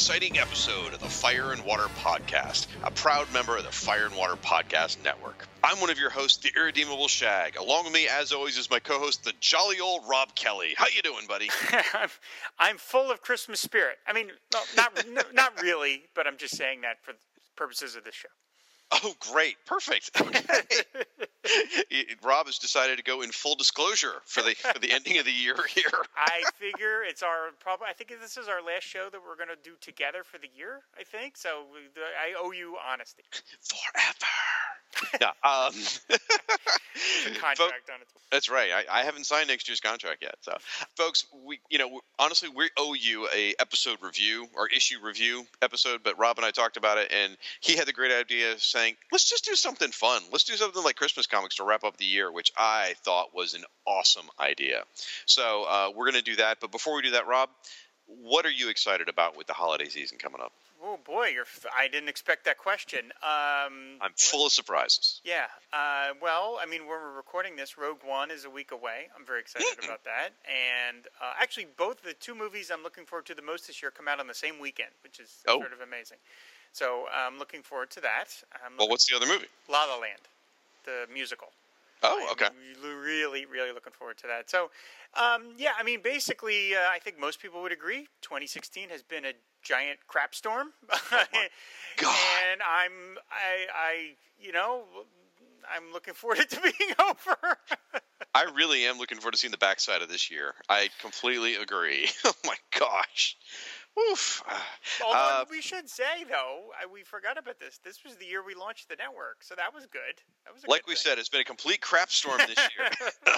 Exciting episode of the Fire and Water Podcast, a proud member of the Fire and Water Podcast Network. I'm one of your hosts, the Irredeemable Shag. Along with me, as always, is my co-host, the jolly old Rob Kelly. How you doing, buddy? I'm, I'm full of Christmas spirit. I mean, no, not no, not really, but I'm just saying that for the purposes of this show. Oh, great, perfect. Okay. Rob has decided to go in full disclosure for the for the ending of the year here. I figure it's our probably. I think this is our last show that we're going to do together for the year. I think so. we- I owe you honesty. Forever. Yeah, um, Contract on its. That's right. I, I haven't signed next year's contract yet. So, folks, we you know honestly we owe you a episode review or issue review episode. But Rob and I talked about it, and he had the great idea of saying, let's just do something fun. Let's do something like Christmas comics to wrap up the year, which I thought was an awesome idea. So uh, we're going to do that. But before we do that, Rob, what are you excited about with the holiday season coming up? Oh boy, you're. f- I didn't expect that question. Um, I'm full of surprises. Yeah. Uh, well, I mean, when we're recording this, Rogue One is a week away. I'm very excited about that. And uh, actually, both the two movies I'm looking forward to the most this year come out on the same weekend, which is Oh. sort of amazing. So I'm looking forward to that. Well, what's the other movie? La La Land, the musical. Oh, okay. I'm really, really looking forward to that. So, um, yeah, I mean, basically, uh, I think most people would agree 2016 has been a giant crap storm. Oh God. And I'm, I, I, you know, I'm looking forward to it to being over. I really am looking forward to seeing the backside of this year. I completely agree. oh my gosh. Oof. Although Uh, we should say, though, I, we forgot about this. This was the year we launched the network, so that was good. That was a like we thing. said, it's been a complete crap storm this year.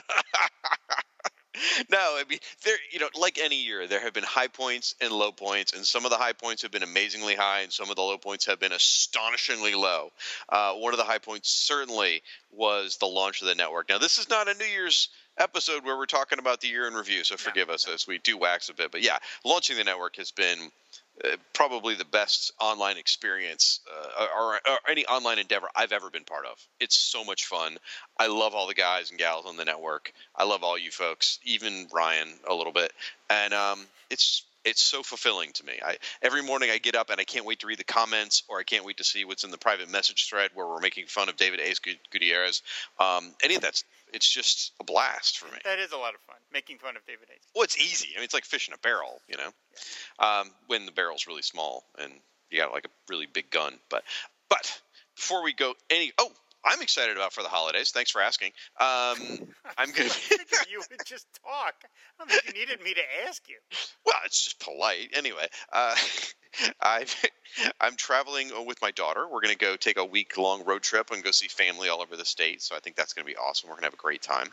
no, I mean, there. You know, like any year, there have been high points and low points, and some of the high points have been amazingly high, and some of the low points have been astonishingly low. Uh, one of the high points certainly was the launch of the network. Now, this is not a New Year's episode where we're talking about the year in review, so forgive us as we do wax a bit. But yeah, launching the network has been uh, probably the best online experience uh, or, or any online endeavor I've ever been part of. It's so much fun. I love all the guys and gals on the network. I love all you folks, even Ryan a little bit, and um, it's it's so fulfilling to me. I every morning I get up and I can't wait to read the comments, or I can't wait to see what's in the private message thread where we're making fun of David Ace Gutierrez. Um, any of that's it's just a blast for me. That is a lot of fun, making fun of David Hayes. Well, it's easy. I mean, it's like fishing a barrel, you know, um, when the barrel's really small and you got like a really big gun. But, but before we go any, oh, I'm excited about for the holidays. Thanks for asking. Um, I'm gonna. figured you would just talk. I don't think you needed me to ask you. well, it's just polite. Anyway, uh, I I'm traveling with my daughter. We're going to go take a week long road trip and go see family all over the state. So I think that's going to be awesome. We're going to have a great time.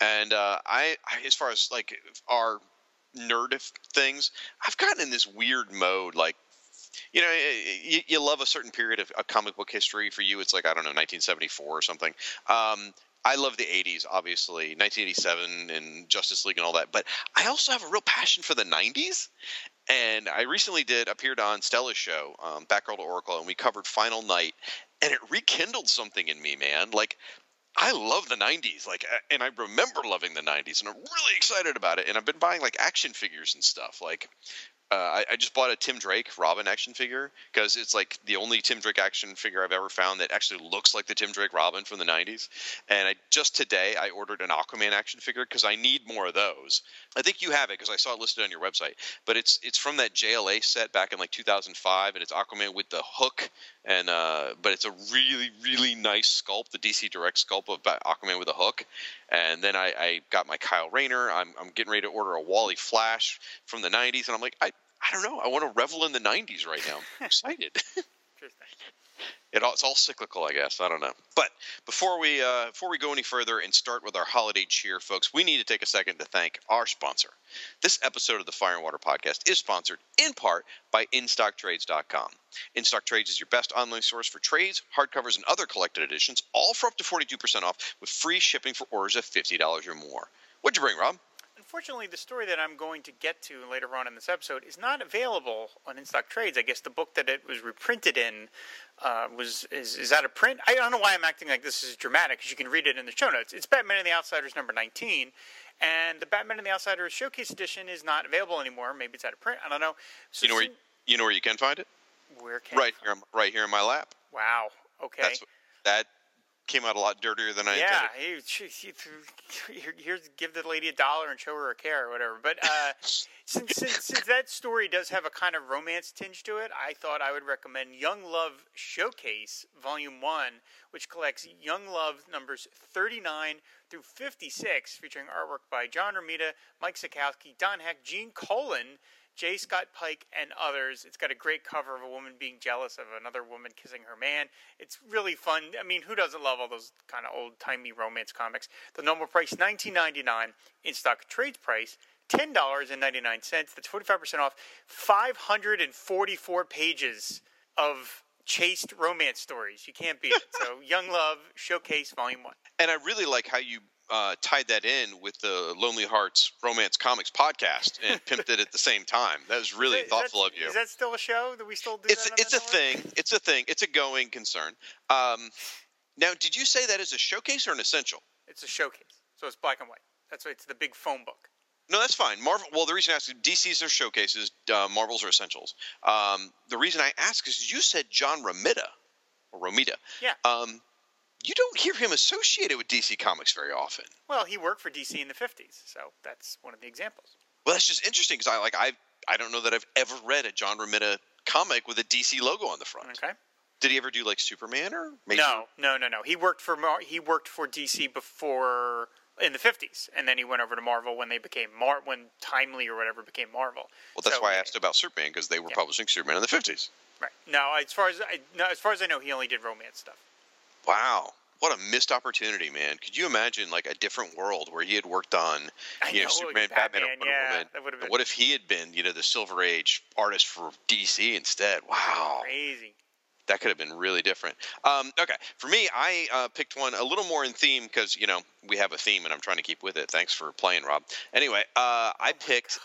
And uh, I, I, as far as like our nerd things, I've gotten in this weird mode like you know, you, you love a certain period of, of comic book history. For you, it's like I don't know, 1974 or something. Um, I love the 80s, obviously, 1987 and Justice League and all that. But I also have a real passion for the 90s. And I recently did appeared on Stella's show, um, Batgirl to Oracle, and we covered Final Night, and it rekindled something in me, man. Like I love the 90s, like, and I remember loving the 90s, and I'm really excited about it. And I've been buying like action figures and stuff. Like, uh, I, I, just bought a Tim Drake Robin action figure because it's like the only Tim Drake action figure I've ever found that actually looks like the Tim Drake Robin from the 90s. And I just today I ordered an Aquaman action figure because I need more of those. I think you have it because I saw it listed on your website. But it's it's from that JLA set back in like 2005, and it's Aquaman with the hook and uh, but it's a really really nice sculpt, the DC Direct sculpt of Aquaman with a hook. And then I, I got my Kyle Rayner. I'm, I'm getting ready to order a Wally Flash from the 90s, and I'm like, I I don't know. I want to revel in the 90s right now. I'm excited. it all, it's all cyclical, I guess. I don't know. But before we uh, before we go any further and start with our holiday cheer, folks, we need to take a second to thank our sponsor. This episode of the Fire and Water Podcast is sponsored in part by InStockTrades.com. InStockTrades is your best online source for trades, hardcovers, and other collected editions, all for up to 42% off with free shipping for orders of $50 or more. What'd you bring, Rob? Unfortunately, the story that I'm going to get to later on in this episode is not available on In Stock Trades. I guess the book that it was reprinted in uh, was is, is out of print. I don't know why I'm acting like this is dramatic because you can read it in the show notes. It's Batman and the Outsiders number 19, and the Batman and the Outsiders Showcase Edition is not available anymore. Maybe it's out of print. I don't know. So you know where you, you know where you can find it? Where can right here, right here in my lap. Wow. Okay. That's, that came out a lot dirtier than I yeah, intended. Yeah, here's give the lady a dollar and show her a care or whatever. But uh, since, since, since that story does have a kind of romance tinge to it, I thought I would recommend Young Love Showcase Volume One, which collects Young Love numbers 39 through 56, featuring artwork by John Romita, Mike Sekowsky, Don Heck, Gene Colan. Jay Scott Pike and others. It's got a great cover of a woman being jealous of another woman kissing her man. It's really fun. I mean, who doesn't love all those kind of old timey romance comics? The normal price nineteen ninety nine. In stock trades price ten dollars and ninety nine cents. That's forty five percent off. Five hundred and forty four pages of chaste romance stories. You can't beat it. So, Young Love Showcase Volume One. And I really like how you uh, tied that in with the Lonely Hearts Romance Comics podcast and pimped it at the same time. That was really that, thoughtful of you. Is that still a show? that we still do it's, It's a thing. It's a thing. It's a going concern. Um, now, did you say that is a showcase or an essential? It's a showcase. So it's black and white. That's why it's the big phone book. No, that's fine. Marvel. Well, the reason I ask DC's are showcases, uh, Marvels are essentials. Um, the reason I ask is you said John Romita or Romita. Yeah. Um, you don't hear him associated with DC Comics very often. Well, he worked for DC in the '50s, so that's one of the examples. Well, that's just interesting because I like I I don't know that I've ever read a John Romita comic with a DC logo on the front. Okay. Did he ever do like Superman or? No, no, no, no. He worked for Mar- he worked for DC before in the 50s and then he went over to Marvel when they became Mar when Timely or whatever became Marvel. Well, that's so, why I asked about Superman because they were yeah. publishing Superman in the 50s. Right. No, as far as I no, as far as I know he only did romance stuff. Wow. What a missed opportunity, man! Could you imagine like a different world where he had worked on, you know, know Superman, Batman, Batman or Wonder yeah, Woman? What if he had been, you know, the Silver Age artist for DC instead? Wow, crazy. That could have been really different. Um, okay, for me, I uh, picked one a little more in theme because you know we have a theme and I'm trying to keep with it. Thanks for playing, Rob. Anyway, uh, I oh picked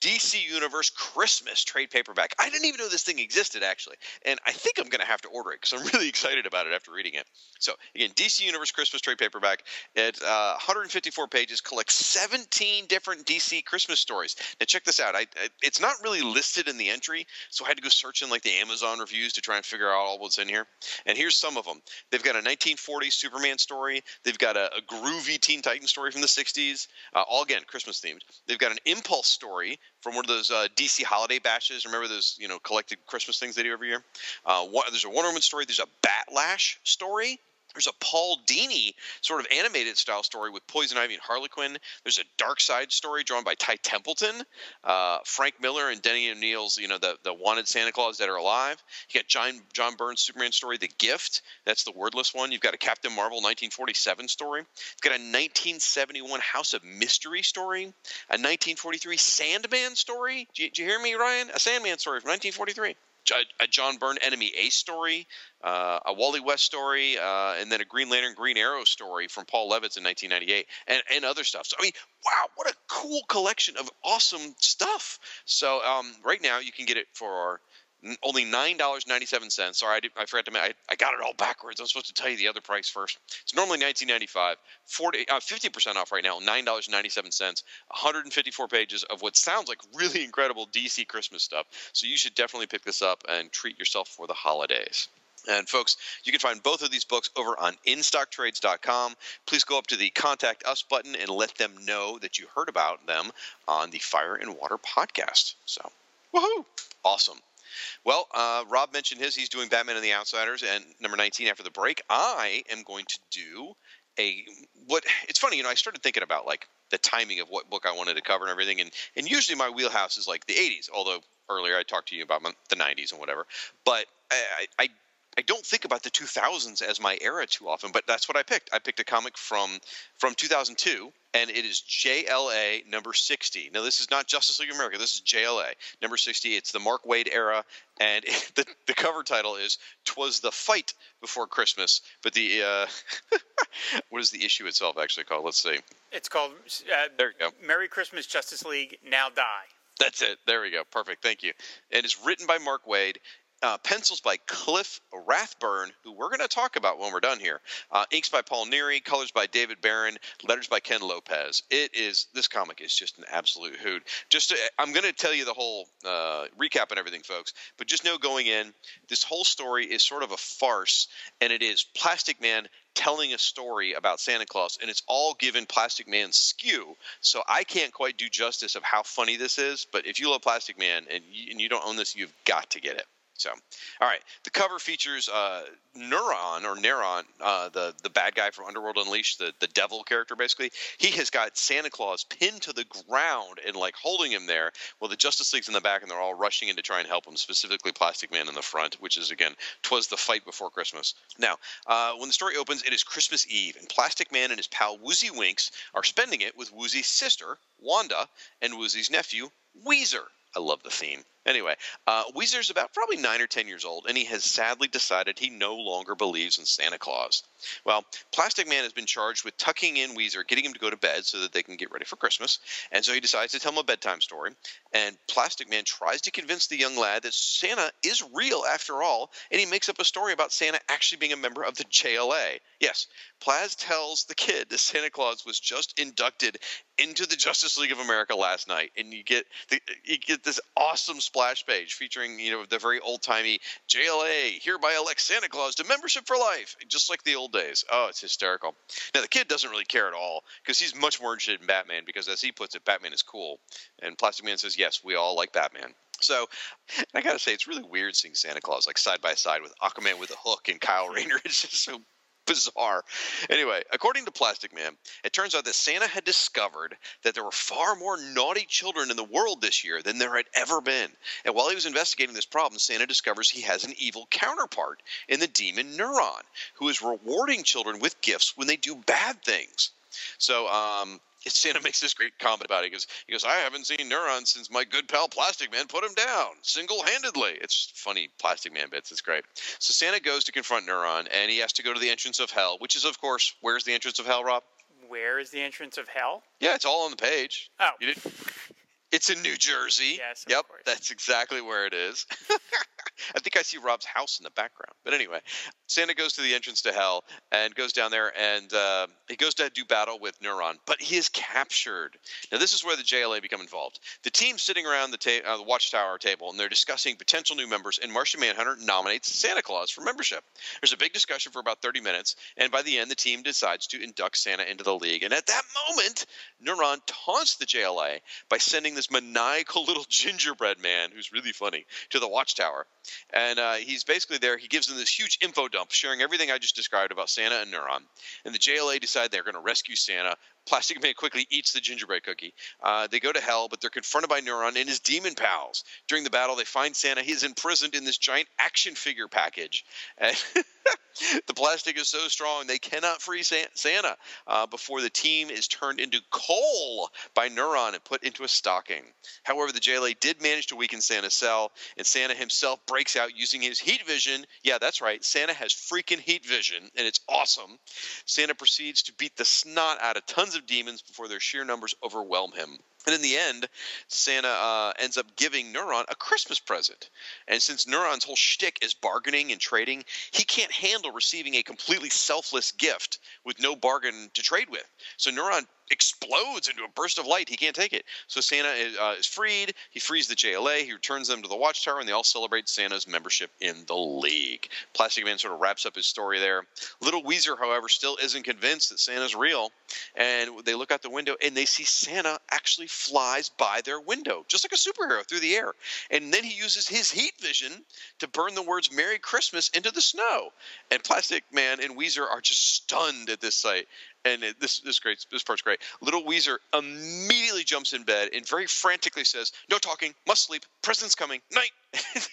DC Universe Christmas trade paperback. I didn't even know this thing existed actually, and I think I'm going to have to order it because I'm really excited about it after reading it. So again, DC Universe Christmas trade paperback. It uh, 154 pages, collects 17 different DC Christmas stories. Now check this out. I, I, it's not really listed in the entry, so I had to go search in like the Amazon reviews to try and figure out all what's in here. And here's some of them. They've got a 1940s Superman story. They've got a, a groovy Teen Titan story from the 60s. Uh, all again Christmas themed. They've got an Impulse story from one of those uh, DC holiday bashes. Remember those, you know, collected Christmas things they do every year? Uh, one, there's a Wonder Woman story. There's a Bat Lash story. There's a Paul Dini sort of animated style story with Poison Ivy and Harley Quinn. There's a Darkseid story drawn by Ty Templeton, uh, Frank Miller, and Denny O'Neil's, you know, the, the wanted Santa Claus that are alive. You got John John Byrne's Superman story, The Gift. That's the wordless one. You've got a Captain Marvel 1947 story. You've got a 1971 House of Mystery story. A 1943 Sandman story. Do you, did you hear me, Ryan? A Sandman story from 1943. a John Byrne Enemy Ace story, uh, a Wally West story, uh, and then a Green Lantern Green Arrow story from Paul Levitz in 1998, and, and other stuff. So I mean, wow, what a cool collection of awesome stuff. So um, right now you can get it for only nine dollars ninety seven cents. Sorry, I, did, I forgot to. I, I got it all backwards. I'm supposed to tell you the other price first. It's normally nineteen ninety five. 40 uh, 50% off right now. Nine dollars ninety seven cents. 154 pages of what sounds like really incredible DC Christmas stuff. So you should definitely pick this up and treat yourself for the holidays. And folks, you can find both of these books over on instocktrades.com. Please go up to the contact us button and let them know that you heard about them on the Fire and Water podcast. So, woohoo! Awesome. Well, uh, Rob mentioned his. He's doing Batman and the Outsiders, and number 19 after the break. I am going to do a what? It's funny, you know. I started thinking about like the timing of what book I wanted to cover and everything, and and usually my wheelhouse is like the 80s. Although earlier I talked to you about my, the 90s and whatever, but I, I I don't think about the 2000s as my era too often, but that's what I picked. I picked a comic from from 2002, and it is JLA number 60. Now, this is not Justice League of America. This is JLA number 60. It's the Mark Waid era, and it, the the cover title is "Twas the Fight Before Christmas." But the uh, what is the issue itself actually called? Let's see. It's called uh, there you go. Merry Christmas, Justice League. Now die. That's it. There we go. Perfect. Thank you. And it's written by Mark Waid uh, pencils by Cliff Rathburn, who we're going to talk about when we're done here. Uh, inks by Paul Neary, colors by David Baron, letters by Ken Lopez. It is this comic is just an absolute hoot. Just to, I'm going to tell you the whole uh, recap and everything, folks. But just know going in, this whole story is sort of a farce, and it is Plastic Man telling a story about Santa Claus, and it's all given Plastic Man's skew. So I can't quite do justice of how funny this is. But if you love Plastic Man and you, and you don't own this, you've got to get it. So, all right. The cover features uh, Neuron or Neron, uh, the the bad guy from Underworld Unleashed, the the devil character. Basically, he has got Santa Claus pinned to the ground and like holding him there. Well, the Justice League's in the back, and they're all rushing in to try and help him. Specifically, Plastic Man in the front, which is again, twas the fight before Christmas. Now, uh, when the story opens, it is Christmas Eve, and Plastic Man and his pal Woozy Winks are spending it with Woozy's sister Wanda and Woozy's nephew Weezer. I love the theme. Anyway, uh, Weezer's about probably nine or ten years old, and he has sadly decided he no longer believes in Santa Claus. Well, Plastic Man has been charged with tucking in Weezer, getting him to go to bed so that they can get ready for Christmas, and so he decides to tell him a bedtime story. And Plastic Man tries to convince the young lad that Santa is real after all, and he makes up a story about Santa actually being a member of the JLA. Yes, Plaz tells the kid that Santa Claus was just inducted into the Justice League of America last night, and you get the, you get this awesome splash page featuring you know the very old timey JLA hereby elect Santa Claus to membership for life, just like the old days. Oh, it's hysterical. Now the kid doesn't really care at all because he's much more interested in Batman because, as he puts it, Batman is cool, and Plastic Man says, "Yes, we all like Batman." So I gotta say, it's really weird seeing Santa Claus like side by side with Aquaman with a hook and Kyle Rayner. It's just so bizarre. Anyway, according to Plastic Man, it turns out that Santa had discovered that there were far more naughty children in the world this year than there had ever been. And while he was investigating this problem, Santa discovers he has an evil counterpart in the demon Neuron, who is rewarding children with gifts when they do bad things. So, um, Santa makes this great comment about it. He goes, he goes, I haven't seen Neuron since my good pal Plastic Man put him down single handedly. It's funny Plastic Man bits. It's great. So Santa goes to confront Neuron, and he has to go to the entrance of hell, which is, of course, where's the entrance of hell, Rob? Where is the entrance of hell? Yeah, it's all on the page. Oh. You did, it's in New Jersey. Yes, yep, course. that's exactly where it is. I think I see Rob's house in the background. But anyway, Santa goes to the entrance to hell and goes down there and uh, he goes to do battle with Neuron, but he is captured. Now, this is where the JLA become involved. The team sitting around the, ta- uh, the watchtower table and they're discussing potential new members, and Martian Manhunter nominates Santa Claus for membership. There's a big discussion for about 30 minutes, and by the end, the team decides to induct Santa into the league. And at that moment, Neuron taunts the JLA by sending this maniacal little gingerbread man, who's really funny, to the watchtower. And uh, he's basically there. He gives them this huge info dump, sharing everything I just described about Santa and Neuron. And the JLA decide they're going to rescue Santa, Plastic Man quickly eats the gingerbread cookie. Uh, they go to hell, but they're confronted by Neuron and his demon pals. During the battle, they find Santa. He's imprisoned in this giant action figure package. The plastic is so strong they cannot free Santa uh, before the team is turned into coal by Neuron and put into a stocking. However, the JLA did manage to weaken Santa's cell, and Santa himself breaks out using his heat vision. Yeah, that's right. Santa has freaking heat vision, and it's awesome. Santa proceeds to beat the snot out of tons of demons before their sheer numbers overwhelm him. And in the end, Santa uh, ends up giving Neuron a Christmas present. And since Neuron's whole shtick is bargaining and trading, he can't handle receiving a completely selfless gift with no bargain to trade with. So Neuron explodes into a burst of light. He can't take it. So Santa is, uh, is, freed. He frees the JLA. He returns them to the Watchtower, and they all celebrate Santa's membership in the League. Plastic Man sort of wraps up his story there. Little Weezer, however, still isn't convinced that Santa's real, and they look out the window and they see Santa actually flies by their window, just like a superhero through the air. And then he uses his heat vision to burn the words "Merry Christmas" into the snow. And Plastic Man and Weezer are just stunned at this sight and it, this this great. This part's great. Little Weezer immediately jumps in bed and very frantically says, "No talking, must sleep. President's coming. Night."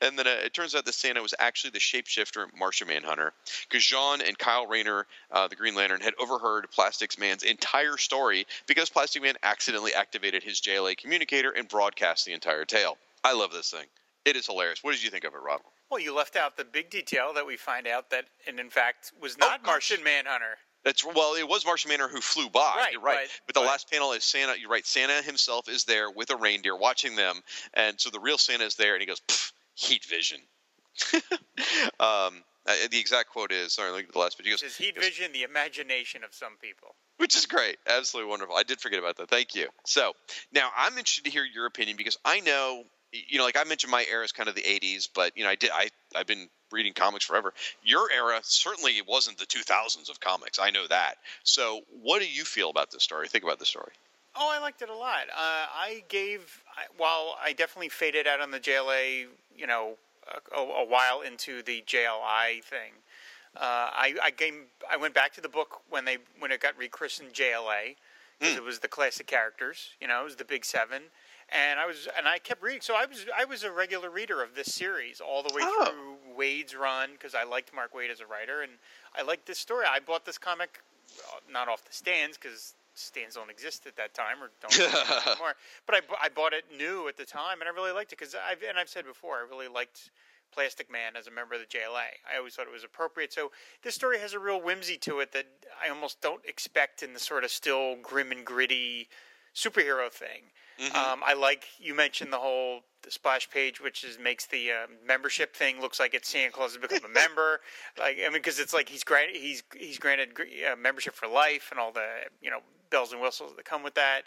and then uh, it turns out that Santa was actually the shapeshifter Martian Manhunter, because Jean and Kyle Rayner, uh, the Green Lantern, had overheard Plastic Man's entire story because Plastic Man accidentally activated his JLA communicator and broadcast the entire tale. I love this thing. It is hilarious. What did you think of it, Rob? Well, you left out the big detail that we find out that, and in fact, was not oh, Martian Manhunter. That's well, it was Martian Manhunter who flew by. Right, you're right. But, but the last panel is Santa. You're right. Santa himself is there with a reindeer watching them, and so the real Santa is there, and he goes, "Heat vision." um, uh, the exact quote is sorry, look at the last. But he goes, "Heat vision, the imagination of some people." Which is great, absolutely wonderful. I did forget about that. Thank you. So now I'm interested to hear your opinion because I know you know, like I mentioned, my era is kind of the '80s, but you know, I did I I've been reading comics forever. Your era certainly wasn't the 2000s of comics. I know that. So, what do you feel about this story? Think about the story. Oh, I liked it a lot. Uh, I gave, while I definitely faded out on the JLA, you know, a, a while into the JLI thing. Uh, I, I, came, I went back to the book when they when it got rechristened JLA because mm. it was the classic characters. You know, it was the Big Seven and I was and I kept reading. So I was I was a regular reader of this series all the way oh. through Waid's run because I liked Mark Waid as a writer, and I liked this story. I bought this comic uh, not off the stands because stands don't exist at that time or don't anymore. But I, I bought it new at the time, and I really liked it because I've and I've said before I really liked Plastic Man as a member of the JLA. I always thought it was appropriate. So this story has a real whimsy to it that I almost don't expect in the sort of still grim and gritty superhero thing. Mm-hmm. Um, I like you mentioned the whole the splash page, which is makes the uh, membership thing looks like it's Santa Claus has become a member. Like I mean, because it's like he's granted he's he's granted uh, membership for life and all the you know bells and whistles that come with that.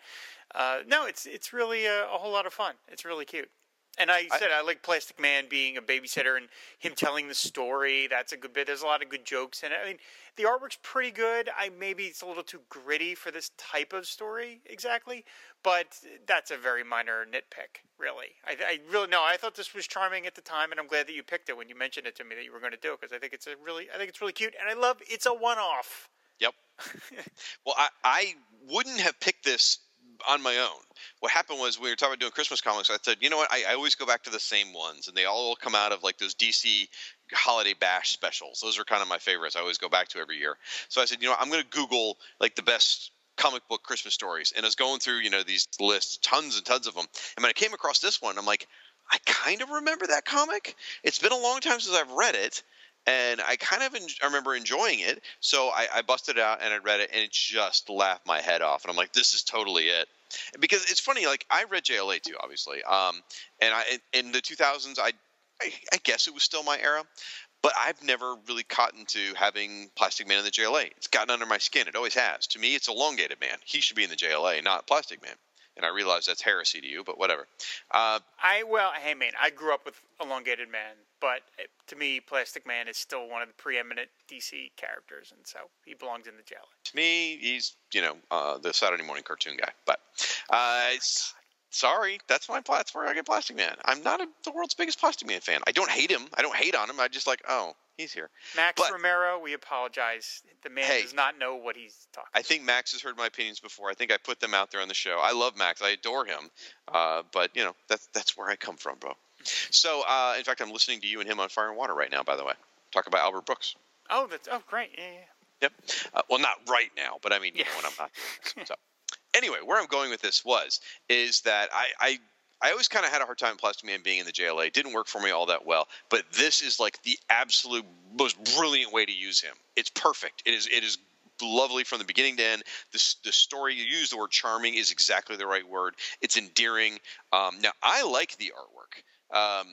Uh, no, it's it's really a, a whole lot of fun. It's really cute. And I said I, I, like Plastic Man being a babysitter and him telling the story. That's a good bit. There's a lot of good jokes in it. I mean, the artwork's pretty good. I maybe it's a little too gritty for this type of story exactly, but that's a very minor nitpick, really. I, I really no. I thought this was charming at the time, and I'm glad that you picked it when you mentioned it to me that you were going to do it because I think it's a really, I think it's really cute, and I love it's a one-off. Yep. well, I, I wouldn't have picked this on my own. What happened was we were talking about doing Christmas comics. I said, you know what? I, I always go back to the same ones, and they all come out of like those DC holiday bash specials. Those are kind of my favorites. I always go back to every year. So I said, you know, I'm going to Google like the best comic book Christmas stories, and I was going through you know these lists, tons and tons of them. And when I came across this one, I'm like, I kind of remember that comic. It's been a long time since I've read it and I kind of en- I remember enjoying it. So I, I busted it out and I read it, and it just laughed my head off. And I'm like, this is totally it. Because it's funny, like I read JLA too, obviously, um, and I in the 2000s, I, I I guess it was still my era, but I've never really caught into having Plastic Man in the JLA. It's gotten under my skin. It always has. To me, it's elongated man. He should be in the JLA, not Plastic Man and I realize that's heresy to you, but whatever. Uh, I well, hey man, I grew up with Elongated Man, but to me, Plastic Man is still one of the preeminent DC characters, and so he belongs in the jail. To me, he's you know uh, the Saturday morning cartoon guy, but uh, oh sorry, that's my that's where I get Plastic Man. I'm not a, the world's biggest Plastic Man fan. I don't hate him. I don't hate on him. I just like oh he's here. Max But- Romero, we apologize. The man Hey. does not know what he's talking. I think Max has heard my opinions before. I think I put them out there on the show. I love Max. I adore him. Uh, but you know, that's that's where I come from, bro. So, uh, in fact, I'm listening to you and him on Fire and Water right now. By the way, talk about Albert Brooks. Oh, that's oh great. Yeah, yeah. Yep. Uh, well, not right now, but I mean, you Yeah. know, when I'm not. Doing this. So, anyway, where I'm going with this was is that I. I I always kind of had a hard time Plastic Man being in the JLA. Didn't work for me all that well, but this is like the absolute most brilliant way to use him. It's perfect. It is. It is lovely from the beginning to end. The, the story you use the word charming is exactly the right word. It's endearing. Um, now I like the artwork. Um,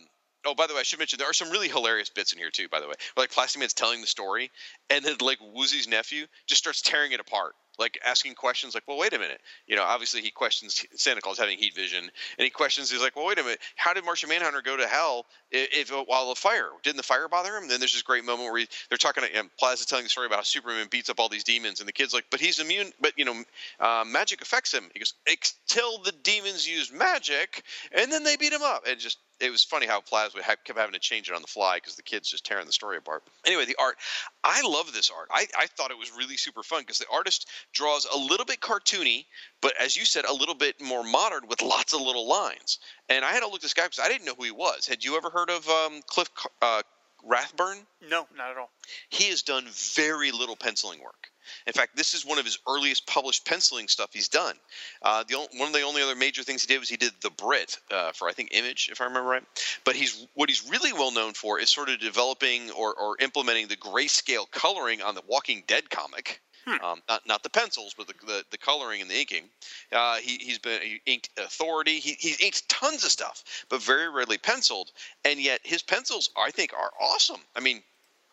oh, by the way, I should mention there are some really hilarious bits in here too. By the way, like Plastic Man's telling the story, and then like Woozy's nephew just starts tearing it apart. Like asking questions, like, "Well, wait a minute." You know, obviously he questions Santa Claus having heat vision, and he questions. He's like, "Well, wait a minute. How did Martian Manhunter go to hell if, if while the fire didn't the fire bother him?" then there's this great moment where he, they're talking. To, um, Plaza telling the story about how Superman beats up all these demons, and the kid's like, "But he's immune. But you know, uh, magic affects him." He goes, "Till the demons use magic, and then they beat him up." And just it was funny how Plasma kept having to change it on the fly because the kid's just tearing the story apart. Anyway, the art, I love this art. I, I thought it was really super fun because the artist draws a little bit cartoony, but as you said, a little bit more modern with lots of little lines. And I had to look this guy because I didn't know who he was. Had you ever heard of um, Cliff uh, Rathburn? No, not at all. he has done very little penciling work. In fact, this is one of his earliest published penciling stuff he's done. Uh, the only, one of the only other major things he did was he did the Brit uh, for I think Image, if I remember right. But he's what he's really well known for is sort of developing or, or implementing the grayscale coloring on the Walking Dead comic. Um, not not the pencils, but the the, the coloring and the inking. Uh, he he's been he inked Authority. He he's inked tons of stuff, but very rarely penciled. And yet his pencils, I think, are awesome. I mean,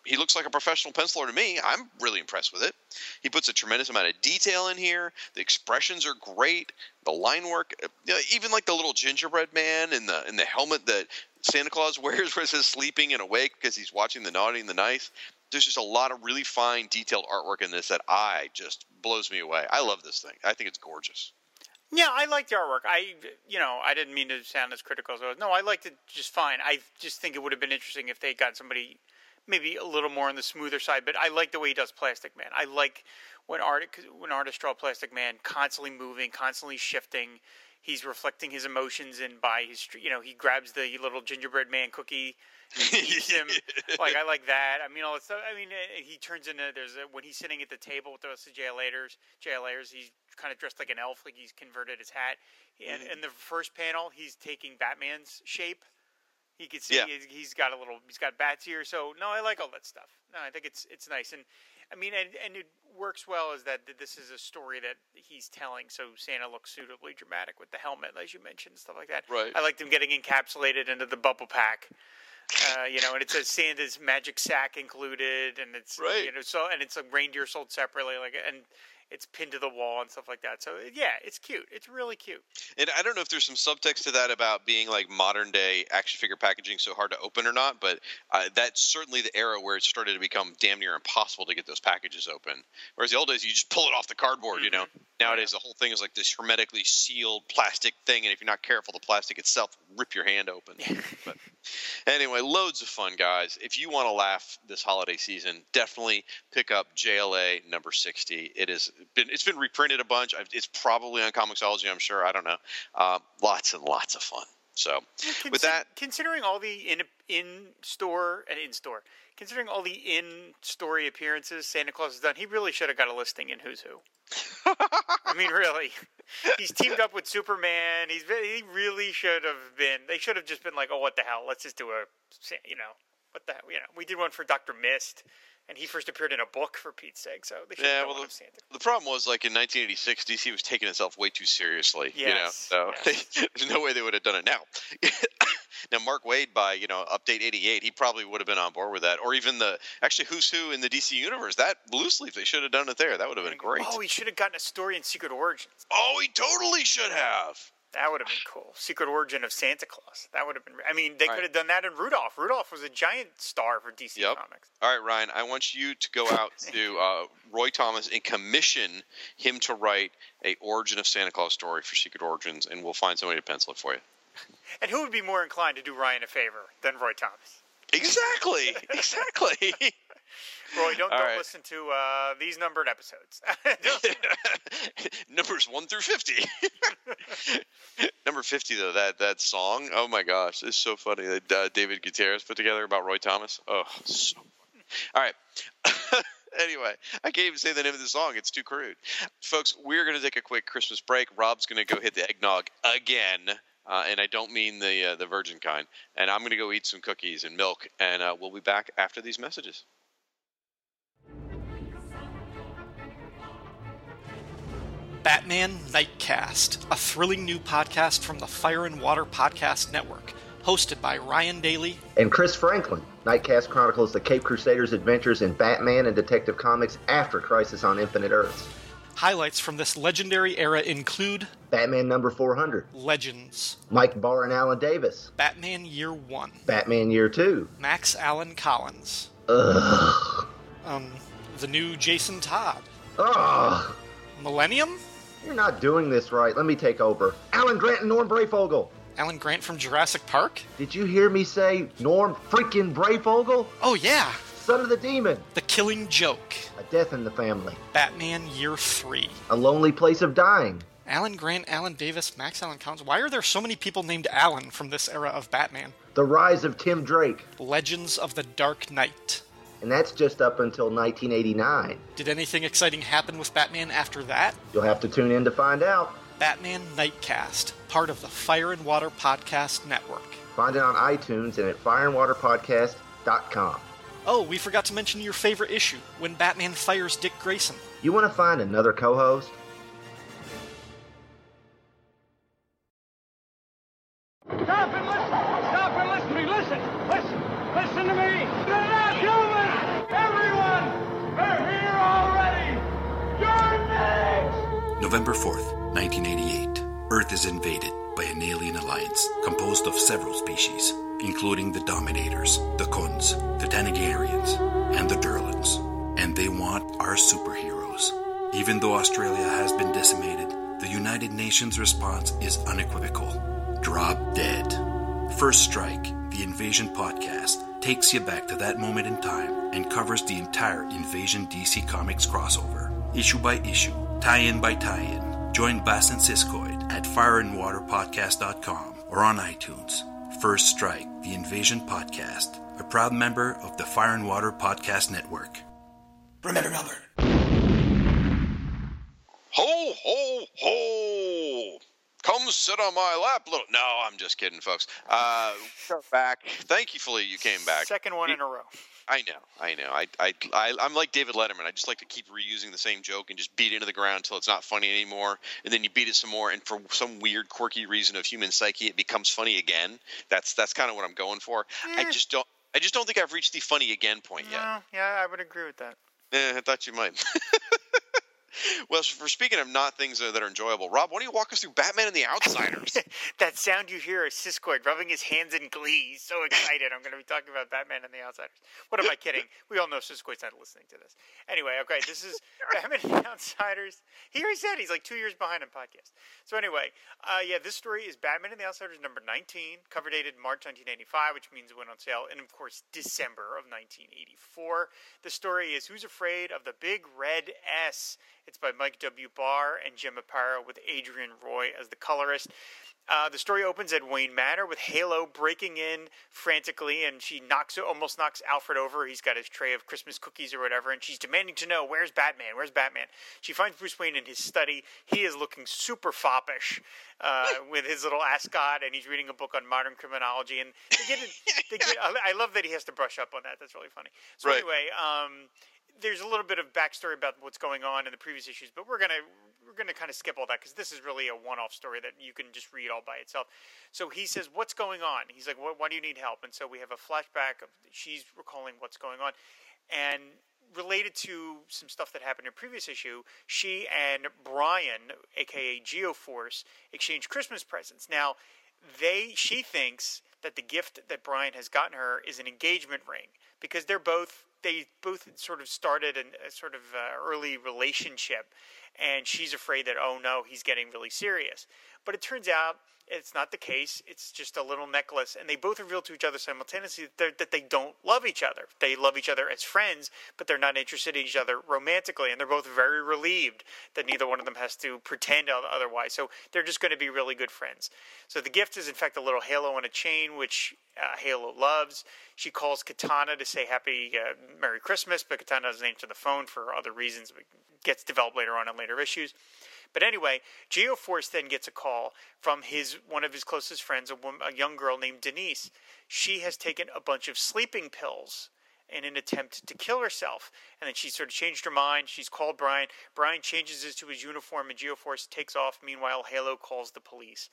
he looks like a professional penciler to me. I'm really impressed with it. He puts a tremendous amount of detail in here. The expressions are great. The line work, uh, even like the little gingerbread man in the in the helmet that Santa Claus wears, where it says sleeping and awake because he's watching the naughty and the nice. There's just a lot of really fine, detailed artwork in this that I just blows me away. I love this thing. I think it's gorgeous. Yeah, I like the artwork. I, you know, I didn't mean to sound as critical as I was. No, I liked it just fine. I just think it would have been interesting if they got somebody maybe a little more on the smoother side. But I like the way he does Plastic Man. I like when art when artists draw Plastic Man constantly moving, constantly shifting. He's reflecting his emotions, and by his, you know, he grabs the little gingerbread man cookie, and eats him. like I like that. I mean, all that stuff. I mean, uh, he turns into there's a, when he's sitting at the table with the rest of the JLAers. JLAers, he's kind of dressed like an elf, like he's converted his hat. And in the first panel, he's taking Batman's shape. He can see Yeah. he's, got a little, he's got bats here. So no, I like all that stuff. No, I think it's it's nice, and I mean, and, and it works well is that this is a story that he's telling. So Santa looks suitably dramatic with the helmet, as you mentioned, stuff like that. Right. I like them getting encapsulated into the bubble pack. Uh, you know, and it says Santa's magic sack included, and it's Right. you know, so and it's a reindeer sold separately, like and it's pinned to the wall and stuff like that. So yeah, it's cute. It's really cute. And I don't know if there's some subtext to that about being like modern day action figure packaging so hard to open or not, but uh, that's certainly the era where it started to become damn near impossible to get those packages open. Whereas the old days, you just pull it off the cardboard, you know. Nowadays, the whole thing is like this hermetically sealed plastic thing, and if you're not careful, the plastic itself rip your hand open. but anyway, loads of fun, guys. If you want to laugh this holiday season, definitely pick up JLA number 60. It has been it's been reprinted a bunch. I've- It's probably on Comixology, I'm sure. I don't know. Um, lots and lots of fun. So, with that, considering all the in in store and in store, considering all the in story appearances Santa Claus has done, he really should have got a listing in Who's Who. I mean, really, he's teamed up with Superman. He's ve- he really should have been. They should have just been like, oh, what the hell? Let's just do a, you know, what the hell? You know, we did one for Doctor Mist, and he first appeared in a book for Pete's sake. So they Yeah, well, the- the problem was like in 1986, DC was taking itself way too seriously. you know, Yes, so yes. there's no way they would have done it now. now, Mark Waid by you know update 88, he probably would have been on board with that, or even the actually Who's Who in the DC universe. That blue sleeve, they should have done it there. That would have been great. Oh, he should have gotten a story in Secret Origins. Oh, he totally should have. That would have been cool. Secret Origin of Santa Claus. That would have been. I mean, they Right. could have done that in Rudolph. Rudolph was a giant star for DC Yep. Comics. All right, Ryan, I want you to go out to uh, Roy Thomas and commission him to write a Origin of Santa Claus story for Secret Origins, and we'll find somebody to pencil it for you. And who would be more inclined to do Ryan a favor than Roy Thomas? Exactly. Exactly. Roy, don't, don't right. listen to uh, these numbered episodes. Numbers one through fifty. Number fifty, though, that that song. Oh my gosh, it's so funny that uh, David Gutierrez put together about Roy Thomas. Oh, so funny. All right. anyway, I can't even say the name of the song. It's too crude, folks. We're gonna take a quick Christmas break. Rob's gonna go hit the eggnog again. Uh, and I don't mean the uh, the virgin kind. And I'm going to go eat some cookies and milk, and uh, we'll be back after these messages. Batman Nightcast, a thrilling new podcast from the Fire and Water Podcast Network, hosted by Ryan Daly. And Chris Franklin. Nightcast chronicles the Cape Crusaders' adventures in Batman and Detective Comics after Crisis on Infinite Earths. Highlights from this legendary era include Batman number 400, Legends, Mike Barr and Alan Davis, Batman Year 1, Batman Year 2. Max Allan Collins, Ugh. um, the new Jason Todd, Ugh. Millennium, You're not doing this right. Let me take over. Alan Grant and Norm Breyfogle. Alan Grant from Jurassic Park. Did you hear me say Norm freaking Brayfogle? Oh, yeah, Son of the Demon. The Killing Joke, A Death in the Family. Batman Year 3. A Lonely Place of Dying. Alan Grant, Alan Davis, Max Allan Collins. Why are there so many people named Alan from this era of Batman? The Rise of Tim Drake. Legends of the Dark Knight. And that's just up until 1989. Did anything exciting happen with Batman after that? You'll have to tune in to find out. Batman Nightcast, part of the Fire and Water Podcast Network. Find it on iTunes and at fireandwaterpodcast.com. Oh, we forgot to mention your favorite issue when Batman fires Dick Grayson. You want to find another co host? Nations response is unequivocal. Drop dead. First Strike, the Invasion podcast, takes you back to that moment in time and covers the entire Invasion DC Comics crossover, issue by issue, tie in by tie in. Join Bass and Siskoid at fireandwaterpodcast.com or on iTunes. First Strike, the Invasion podcast, a proud member of the Fire and Water Podcast Network. Remember, Albert. Ho, ho, ho! Come sit on my lap, little. No, I'm just kidding, folks. Uh, we're back. Thankfully, you came back. Second one in a row. I know, I know. I, I, I, I'm like David Letterman. I just like to keep reusing the same joke and just beat it into the ground until it's not funny anymore. And then you beat it some more, and for some weird, quirky reason of human psyche, it becomes funny again. That's that's kind of what I'm going for. I Eh. just don't. I just don't think I've reached the funny again point yet. Yeah, I would agree with that. Eh, I thought you might. well, for speaking of not things that are enjoyable, Rob, why don't you walk us through Batman and the Outsiders? that sound you hear is Siskoid rubbing his hands in glee. He's so excited. I'm going to be talking about Batman and the Outsiders. What am I kidding? We all know Siskoid's not listening to this. Anyway, okay, this is Batman and the Outsiders. He already said he's like two years behind on podcast. So anyway, uh, yeah, this story is Batman and the Outsiders number 19, cover dated March 1985, which means it went on sale in, of course, December of 1984. The story is Who's Afraid of the Big Red S? It's by Mike W. Barr and Jim Aparo with Adrienne Roy as the colorist. Uh, the story opens at Wayne Manor with Halo breaking in frantically, and she knocks almost knocks Alfred over. He's got his tray of Christmas cookies or whatever, and she's demanding to know where's Batman. Where's Batman? She finds Bruce Wayne in his study. He is looking super foppish uh, with his little ascot, and he's reading a book on modern criminology. And they get, they get I I love that he has to brush up on that. That's really funny. So Right. anyway, um, there's a little bit of backstory about what's going on in the previous issues, but we're gonna we're gonna kind of skip all that because this is really a one-off story that you can just read all by itself. So he says, "What's going on?" He's like, "Why do you need help?" And so we have a flashback of she's recalling what's going on, and related to some stuff that happened in a previous issue, she and Brian, aka Geoforce, exchange Christmas presents. Now, they she thinks that the gift that Brian has gotten her is an engagement ring because they're both they both sort of started an, a sort of uh, early relationship, and she's afraid that oh no he's getting really serious. But it turns out It's not the case. It's just a little necklace. And they both reveal to each other simultaneously that, that they don't love each other. They love each other as friends, but they're not interested in each other romantically. And they're both very relieved that neither one of them has to pretend otherwise. So they're just going to be really good friends. So the gift is, in fact, a little halo on a chain, which uh, Halo loves. She calls Katana to say Happy uh, Merry Christmas, but Katana doesn't answer the phone for other reasons. It gets developed later on in later issues. But anyway, Geoforce then gets a call from his one of his closest friends, a, woman, a young girl named Denise. She has taken a bunch of sleeping pills in an attempt to kill herself. And then she sort of changed her mind. She's called Brian. Brian changes into his uniform, and Geoforce takes off. Meanwhile, Halo calls the police.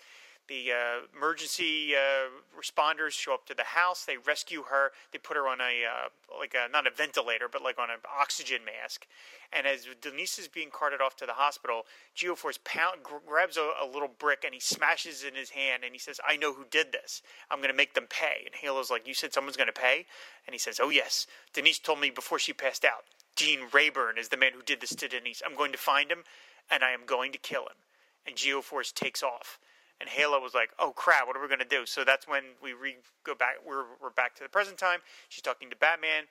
The uh, emergency uh, responders show up to the house. They rescue her. They put her on a uh, like a not a ventilator, but like on an oxygen mask. And as Denise is being carted off to the hospital, Geoforce pound, grabs a, a little brick and he smashes it in his hand and he says, "I know who did this. I'm going to make them pay." And Halo's like, "You said someone's going to pay?" And he says, "Oh yes. Denise told me before she passed out. Dean Rayburn is the man who did this to Denise. I'm going to find him, and I am going to kill him." And Geoforce takes off. And Halo was like, "Oh crap, what are we to do?" So that's when we re- go back. We're we're back to the present time. She's talking to Batman.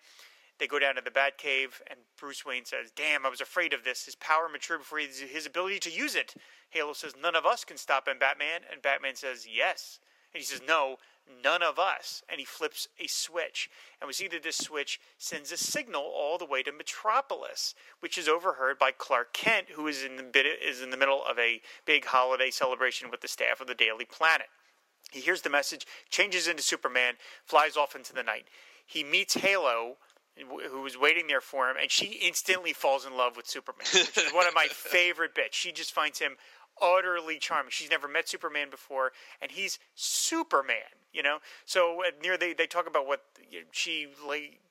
They go down to the Batcave, and Bruce Wayne says, "Damn, I was afraid of this. His power matured before his, his ability to use it." Halo says, "None of us can stop him, Batman." And Batman says, "Yes." And he says, "No, none of us." And he flips a switch, and we see that this switch sends a signal all the way to Metropolis, which is overheard by Clark Kent, who is in the bit is in the middle of a big holiday celebration with the staff of the Daily Planet. He hears the message, changes into Superman, flies off into the night. He meets Halo, who was waiting there for him, and she instantly falls in love with Superman, which is one of my favorite bits. She just finds him utterly charming. She's never met Superman before, and he's Superman, you know? So near they, they talk about what you know, she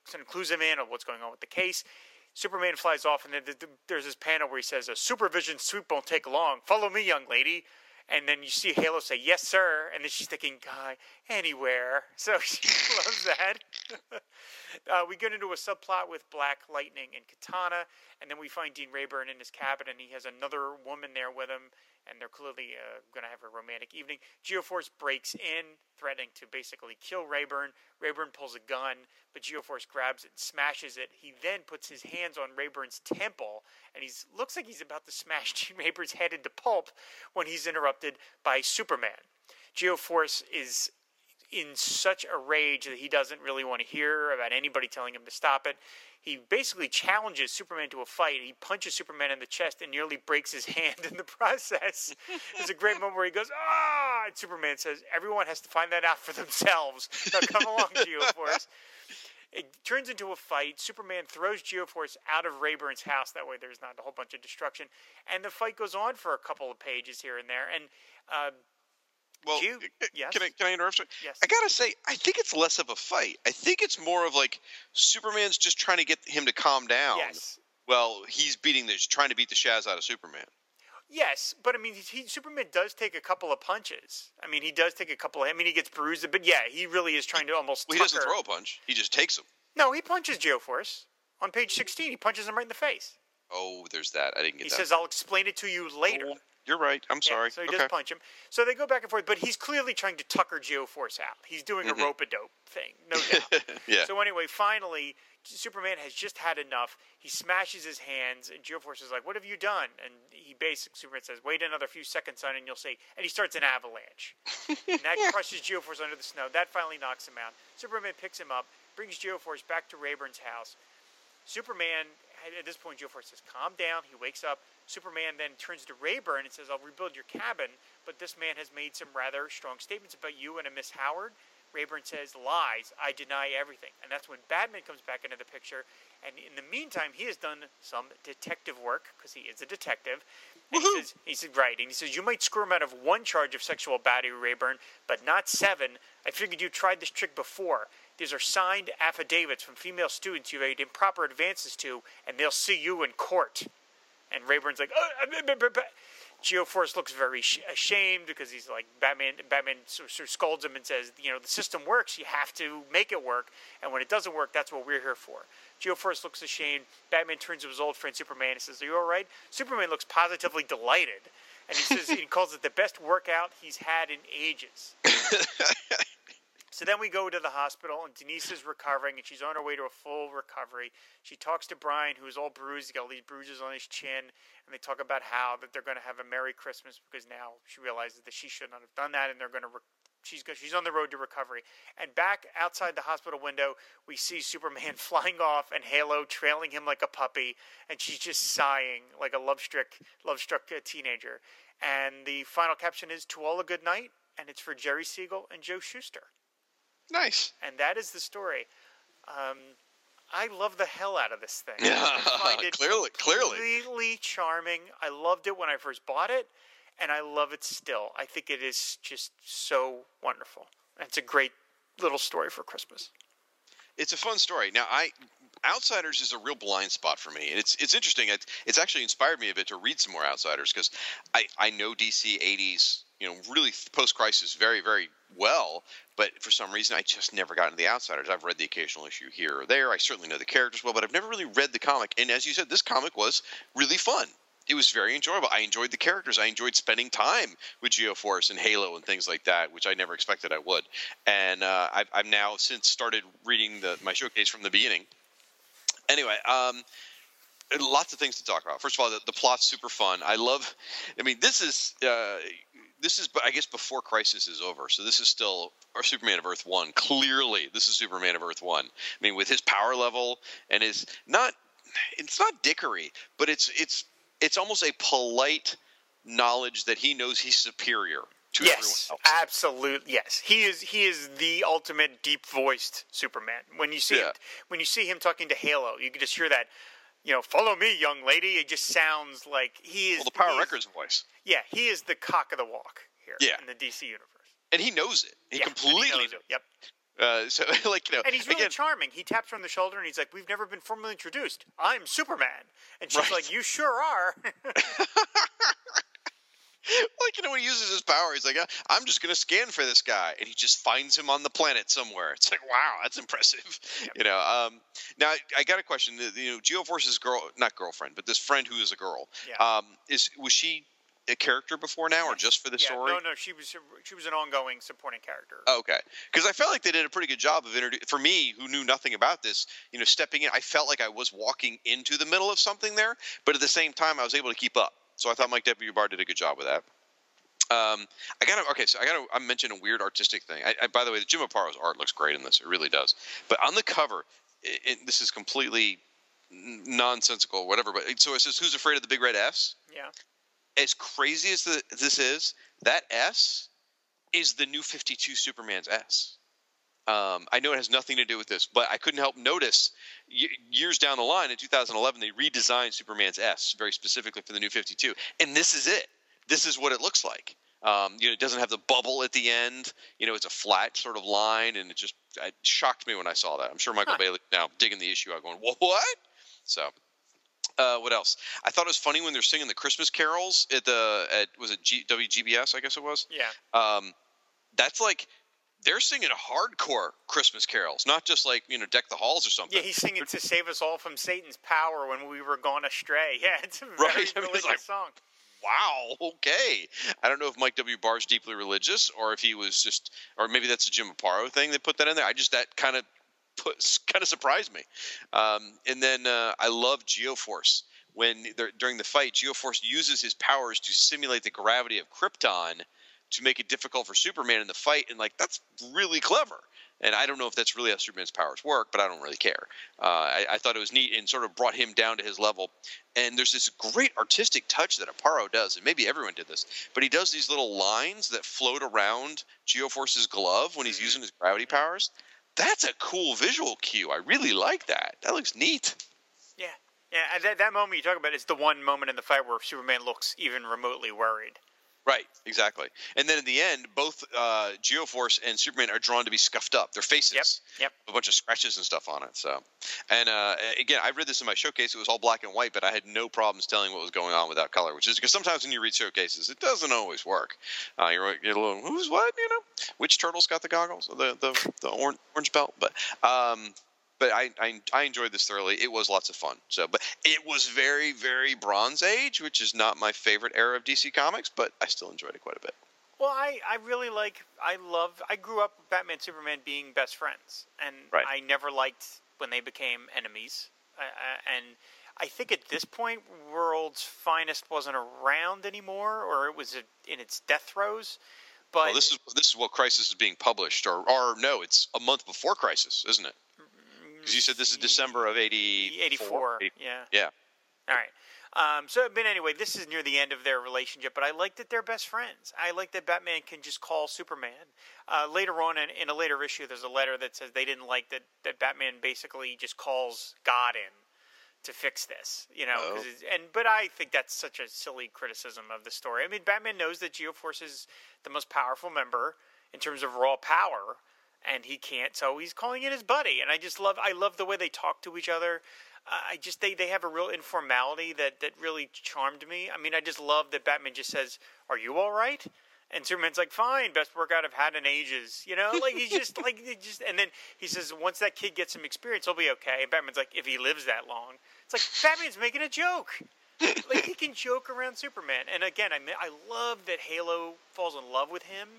sort of clues him in on what's going on with the case. Superman flies off, and then th- th- there's this panel where he says, "A supervision sweep won't take long. Follow me, young lady." And then you see Halo say, "Yes, sir," and then she's thinking, "Guy, anywhere." So she loves that. uh, we get into a subplot with Black Lightning and Katana, and then we find Dean Rayburn in his cabin, and he has another woman there with him, and they're clearly uh, going to have a romantic evening. Geoforce breaks in, threatening to basically kill Rayburn. Rayburn pulls a gun, but Geoforce grabs it and smashes it. He then puts his hands on Rayburn's temple, and he looks like he's about to smash Dean Rayburn's head into pulp when he's interrupted by Superman. Geoforce is in such a rage that he doesn't really want to hear about anybody telling him to stop it. He basically challenges Superman to a fight. He punches Superman in the chest and nearly breaks his hand in the process. There's a great moment where he goes, ah! And Superman says, everyone has to find that out for themselves. Now come along, Geoforce. It turns into a fight. Superman throws Geoforce out of Rayburn's house. That way, there's not a whole bunch of destruction. And the fight goes on for a couple of pages here and there. And uh, Well, You- uh, yes? can I can I interrupt? Yes. I gotta say, I think it's less of a fight. I think it's more of like Superman's just trying to get him to calm down. yes, Well, he's beating the trying to beat the shaz out of Superman. Yes, but I mean, he, Superman does take a couple of punches. I mean, he does take a couple. Of, I mean, he gets bruised, but yeah, he really is trying to almost. Well, he doesn't throw a punch. He just takes him. No, he punches Geoforce on page sixteen. He punches him right in the face. Oh, there's that. I didn't get He that. says, "I'll explain it to you later." You're right. I'm Yeah, sorry. so he okay. does punch him. So they go back and forth, but he's clearly trying to tucker Geoforce out. He's doing Mhm. a rope a dope thing, no doubt. yeah. So anyway, finally, Superman has just had enough. He smashes his hands, and Geoforce is like, "What have you done?" And he basically Superman says, "Wait another few seconds, son, and you'll see." And he starts an avalanche, and that crushes Geoforce under the snow. That finally knocks him out. Superman picks him up, brings Geoforce back to Rayburn's house. Superman, at this point, Geoforce says, "Calm down." He wakes up. Superman then turns to Rayburn and says, "I'll rebuild your cabin, but this man has made some rather strong statements about you and a Miss Howard." Rayburn says, "Lies. I deny everything." And that's when Batman comes back into the picture. And in the meantime, he has done some detective work because he is a detective. And he says, he said, right. And he says, you might screw him out of one charge of sexual battery, Rayburn, but not seven. I figured you tried this trick before. These are signed affidavits from female students you made improper advances to, and they'll see you in court. And Rayburn's like, oh, uh, uh, uh, uh." Geoforce looks very sh- ashamed because he's like Batman. Batman sort of scolds him and says, "You know, the system works. You have to make it work. And when it doesn't work, that's what we're here for." Geoforce looks ashamed. Batman turns to his old friend Superman and says, "Are you all right?" Superman looks positively delighted, and he says he calls it the best workout he's had in ages. So then we go to the hospital, and Denise is recovering, and she's on her way to a full recovery. She talks to Brian, who's all bruised. He's got all these bruises on his chin, and they talk about how that they're going to have a Merry Christmas because now she realizes that she should not have done that, and they're going to. Re- she's go- she's on the road to recovery. And back outside the hospital window, we see Superman flying off, and Halo trailing him like a puppy, and she's just sighing like a love struck love struck uh, teenager. And the final caption is "To all a good night," and it's for Jerry Siegel and Joe Shuster Nice. and that is the story. Um, I love the hell out of this thing. Yeah, I it clearly- clearly. completely charming. I loved it when I first bought it, and I love it still. I think it is just so wonderful. And It's a great little story for Christmas. it's a fun story. Now, I Outsiders is a real blind spot for me, and it's it's interesting. It, it's actually inspired me a bit to read some more Outsiders because I I know DC '80s, you know, really post crisis very very well, but for some reason I just never got into the Outsiders. I've read the occasional issue here or there. I certainly know the characters well, but I've never really read the comic. And as you said, this comic was really fun. It was very enjoyable. I enjoyed the characters. I enjoyed spending time with Geoforce and Halo and things like that, which I never expected I would. And uh, I've, I've now since started reading the, my showcase from the beginning. Anyway, um, lots of things to talk about. First of all, the, the plot's super fun. I love. I mean, this is uh, this is I guess before Crisis is over, so this is still our Superman of Earth One. Clearly, this is Superman of Earth One. I mean, with his power level and his not, it's not dickery, but it's it's it's almost a polite knowledge that he knows he's superior to Yes, everyone else. absolutely. Yes, he is. He is the ultimate deep-voiced Superman. When you see him, Yeah. when you see him talking to Halo, you can just hear that. You know, follow me, young lady. It just sounds like he is. Well, the Power he Records voice, Yeah, he is the cock of the walk here Yeah. in the DC universe. and he knows it. He Yeah, completely knows knows it. Yep. Uh, so, like you know, And he's really again, charming. He taps her on the shoulder and he's like, "We've never been formally introduced. I'm Superman." And she's Right. like, "You sure are." like you know when he uses his power? He's like "Uh, i'm just going to scan for this guy. And he just finds him on the planet somewhere. It's like wow that's impressive. You know um, now I, I got a question. You know geoforce's girl not girlfriend but this friend who is a girl. Yeah. um, is was she a character before now or just for the yeah, story? No, no, she was she was an ongoing supporting character. Okay, because I felt like they did a pretty good job of introducing. For me, who knew nothing about this, you know, stepping in, I felt like I was walking into the middle of something there, but at the same time, I was able to keep up. So I thought Mike W. Barr did a good job with that. Um, I got to okay, so I got to I mentioned a weird artistic thing. I, I, by the way, Jim Aparo's art looks great in this. It really does. But on the cover, it, it, this is completely nonsensical, whatever. But so it says, "Who's afraid of the big red S?" Yeah. as crazy as the, this is, that S is the new 52 Superman's S. Um, I know it has nothing to do with this, but I couldn't help notice y- years down the line in 2011 they redesigned Superman's S very specifically for the new 52, and this is it. This is what it looks like. Um, you know, it doesn't have the bubble at the end. You know, it's a flat sort of line, and it just it shocked me when I saw that. I'm sure Michael Huh. Bailey now digging the issue out, going, "What?" So uh, what else? I thought it was funny when they're singing the Christmas carols at the at was it G, WGBS? I guess it was. Yeah. Um, that's like they're singing hardcore Christmas carols, not just like you know deck the halls or something. Yeah, he's singing to save us all from Satan's power when we were gone astray. Yeah, it's a very Right, I mean, religious like- song. wow, okay. I don't know if Mike W. Barr's is deeply religious or if he was just, or maybe that's a Jim Aparo thing that put that in there. I just that kind of put kind of surprised me. Um, and then uh, I love Geoforce when during the fight, Geoforce uses his powers to simulate the gravity of Krypton to make it difficult for Superman in the fight, and like that's really clever. And I don't know if that's really how Superman's powers work, but I don't really care. Uh, I, I thought it was neat and sort of brought him down to his level. And there's this great artistic touch that Aparo does, and maybe everyone did this, but he does these little lines that float around Geoforce's glove when he's using his gravity powers. That's a cool visual cue. I really like that. That looks neat. Yeah, yeah. That, that moment you talk about is the one moment in the fight where Superman looks even remotely worried. Right, exactly. And then in the end, both uh, Geoforce and Superman are drawn to be scuffed up. Their faces, Yep, yep. a bunch of scratches and stuff on it. So, and uh, again, I read this in my showcase. It was all black and white, but I had no problems telling what was going on without color. Which is because sometimes when you read showcases, it doesn't always work. Uh, you're, you're a little, who's what? You know, which turtle's got the goggles, the the the orange, orange belt. But um, but I, I I enjoyed this thoroughly. It was lots of fun. So, but it was very very Bronze Age, which is not my favorite era of DC Comics, but I still enjoyed it quite a bit. Well, I, I really like I love I grew up with Batman Superman being best friends, and Right. I never liked when they became enemies. I, and I think at this point, World's Finest wasn't around anymore, or it was in its death throes. But well, this is this is what Crisis is being published, or or no, it's a month before Crisis, isn't it? Because you said this is December of 80, 84. Yeah. Yeah. All right. Um, so, but anyway, this is near the end of their relationship, but I like that they're best friends. I like that Batman can just call Superman. Uh, later on in, in a later issue, there's a letter that says they didn't like that, that Batman basically just calls God in to fix this, you know. Oh. it's- and but I think that's such a silly criticism of the story. I mean, Batman knows that Geoforce is the most powerful member in terms of raw power, and he can't, so he's calling in his buddy. And I just love, I love the way they talk to each other. Uh, I just they they have a real informality that that really charmed me. I mean, I just love that Batman just says, "Are you all right?" And Superman's like, "Fine, best workout I've had in ages." You know, like he's just like he just. And then he says, "Once that kid gets some experience, he'll be okay." And Batman's like, "If he lives that long," it's like Batman's making a joke. like he can joke around Superman. And again, I mean, I love that Halo falls in love with him.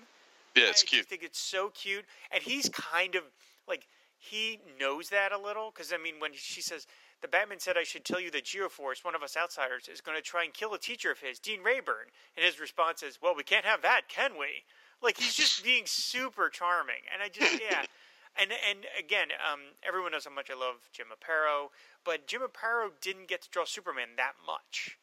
Yeah, it's I cute. I think it's so cute, and he's kind of like he knows that a little because I mean, when she says the Batman said I should tell you that Geoforce, one of us outsiders, is going to try and kill a teacher of his, Dean Rayburn, and his response is, "Well, we can't have that, can we?" Like he's just being super charming, and I just yeah. And and again, um, everyone knows how much I love Jim Aparo, but Jim Aparo didn't get to draw Superman that much.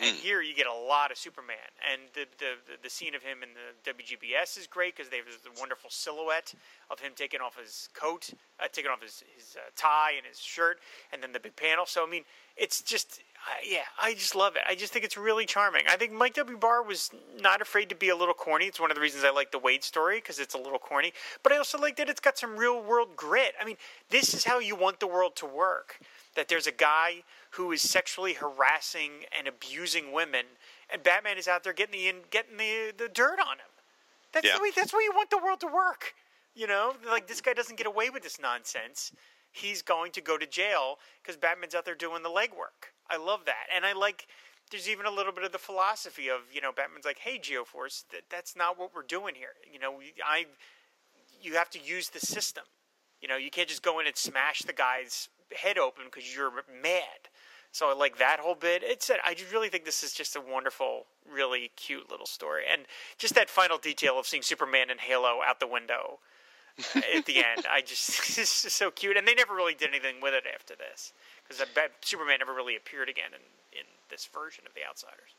And here you get a lot of Superman, and the the, the, the scene of him in the WGBS is great because they have this wonderful silhouette of him taking off his coat, uh, taking off his his uh, tie and his shirt, and then the big panel. So I mean, it's just uh, yeah, I just love it. I just think it's really charming. I think Mike W. Barr was not afraid to be a little corny. It's one of the reasons I like the Waid story because it's a little corny, but I also like that it's got some real world grit. I mean, this is how you want the world to work that there's a guy who is sexually harassing and abusing women, and Batman is out there getting the getting the, the dirt on him. That's Yeah. the way that's way you want the world to work. You know, like this guy doesn't get away with this nonsense. He's going to go to jail because Batman's out there doing the legwork. I love that, and I like. There's even a little bit of the philosophy of you know Batman's like, hey Geoforce, that, that's not what we're doing here. You know, I you have to use the system. You know, you can't just go in and smash the guy's head open because you're mad. So I like that whole bit. It's I really think this is just a wonderful, really cute little story, and just that final detail of seeing Superman and Halo out the window uh, at the end. I just it's just so cute, and they never really did anything with it after this because Superman never really appeared again in in this version of the Outsiders.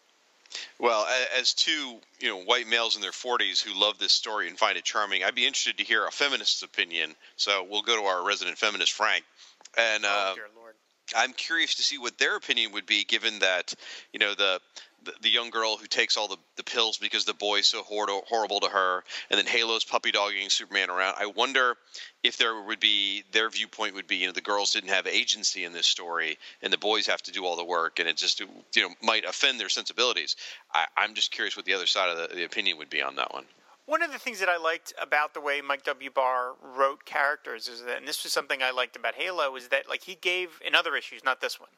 Well, as two you know white males in their 40s who love this story and find it charming, I'd be interested to hear a feminist's opinion. So we'll go to our resident feminist, Frank, and uh, oh. I'm curious to see what their opinion would be, given that you know the the, the young girl who takes all the, the pills because the boy's so hor- horrible to her, and then Halo's puppy dogging Superman around. I wonder if there would be their viewpoint would be you know the girls didn't have agency in this story, and the boys have to do all the work, and it just you know might offend their sensibilities. I, I'm just curious what the other side of the, the opinion would be on that one. One of the things that I liked about the way Mike W. Barr wrote characters is that, and this was something I liked about Halo, is that like he gave in other issues, not this one,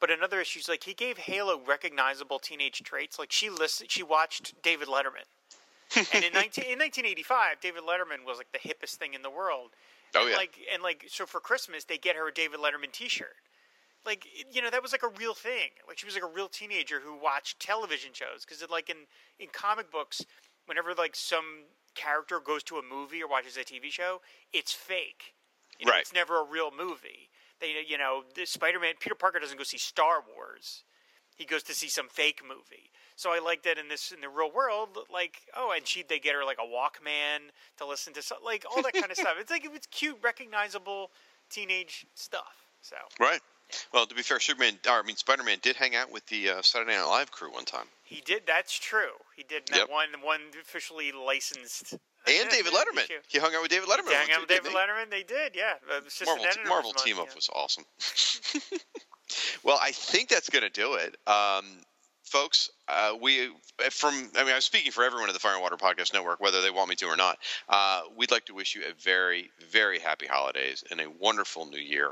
but in other issues, like he gave Halo recognizable teenage traits. Like she listened, she watched David Letterman, and in 19, in 1985, David Letterman was like the hippest thing in the world. Oh, and yeah. Like and like so for Christmas they get her a David Letterman T-shirt. Like you know that was like a real thing. Like she was like a real teenager who watched television shows because like in in comic books, whenever like some character goes to a movie or watches a TV show, it's fake. You know, Right. It's never a real movie. They you know the Spider-Man Peter Parker doesn't go see Star Wars. He goes to see some fake movie. So I like that in this in the real world, like oh, and she they get her like a Walkman to listen to, so, like all that kind of stuff. It's like it's cute, recognizable teenage stuff. So Right. Well, to be fair, Superman, or I mean Spider-Man, did hang out with the uh, Saturday Night Live crew one time, he did. That's true. He did Yep. one one officially licensed. and David Letterman. issue. He hung out with David Letterman. One hung out with David he? Letterman. They did, yeah. Uh, Marvel, Marvel team month, up yeah. was awesome. well, I think that's going to do it. Um, folks, uh, we from I mean I'm speaking for everyone at the Fire and Water Podcast Network, whether they want me to or not. Uh, we'd like to wish you a very very happy holidays and a wonderful new year.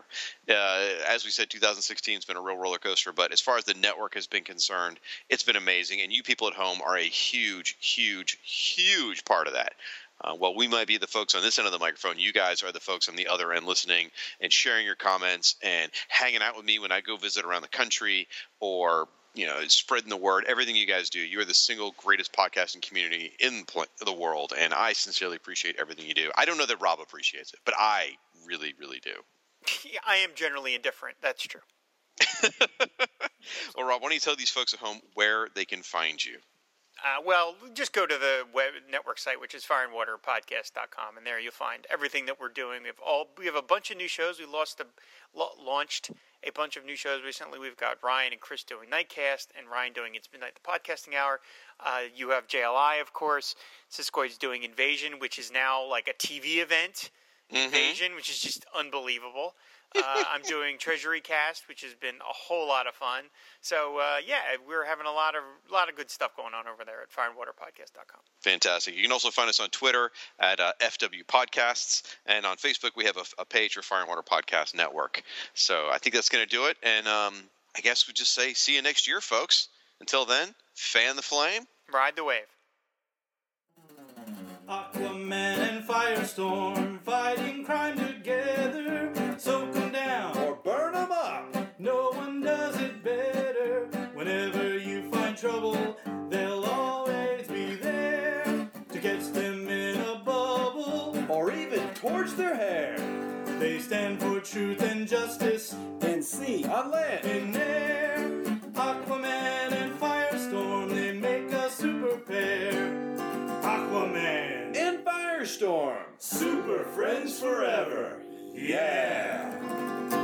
Uh, as we said, 2016 has been a real roller coaster, but as far as the network has been concerned, it's been amazing, and you people at home are a huge, huge, huge part of that. Uh, while we might be the folks on this end of the microphone, you guys are the folks on the other end listening and sharing your comments and hanging out with me when I go visit around the country or you know spreading the word. Everything you guys do, you are the single greatest podcasting community in pl- the world, and I sincerely appreciate everything you do. I don't know that Rob appreciates it, but I really, really do. I am generally indifferent. That's true. well, Rob, why don't you tell these folks at home where they can find you? Uh, well, just go to the web network site, which is fireandwaterpodcast.com, and there you'll find everything that we're doing. We have all we have a bunch of new shows. We lost a, launched a bunch of new shows recently. We've got Ryan and Chris doing Nightcast, and Ryan doing It's Midnight, the podcasting hour. Uh, you have JLI, of course. Siskoid's doing Invasion, which is now like a TV event. Mm-hmm. Invasion, which is just unbelievable. Uh, I'm doing Treasury Cast, which has been a whole lot of fun. So uh, yeah, we're having a lot of lot of good stuff going on over there at fireandwaterpodcast.com. Fantastic. You can also find us on Twitter at uh, FW Podcasts, and on Facebook we have a, a, page for Fire and Water Podcast Network. So I think that's going to do it. And um, I guess we just say see you next year, folks. Until then, fan the flame, ride the wave. Aquaman and Firestorm fighting crime trouble, they'll always be there to catch them in a bubble or even torch their hair. They stand for truth and justice in sea, on land, in air. Aquaman and Firestorm, they make a super pair. Aquaman and Firestorm, super friends forever. Yeah.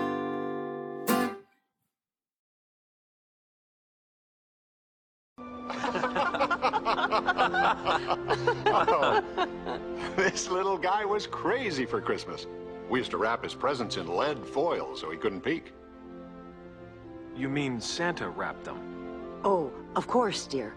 Oh, this little guy was crazy for Christmas. We used to wrap his presents in lead foil so he couldn't peek. You mean Santa wrapped them? Oh, of course, dear.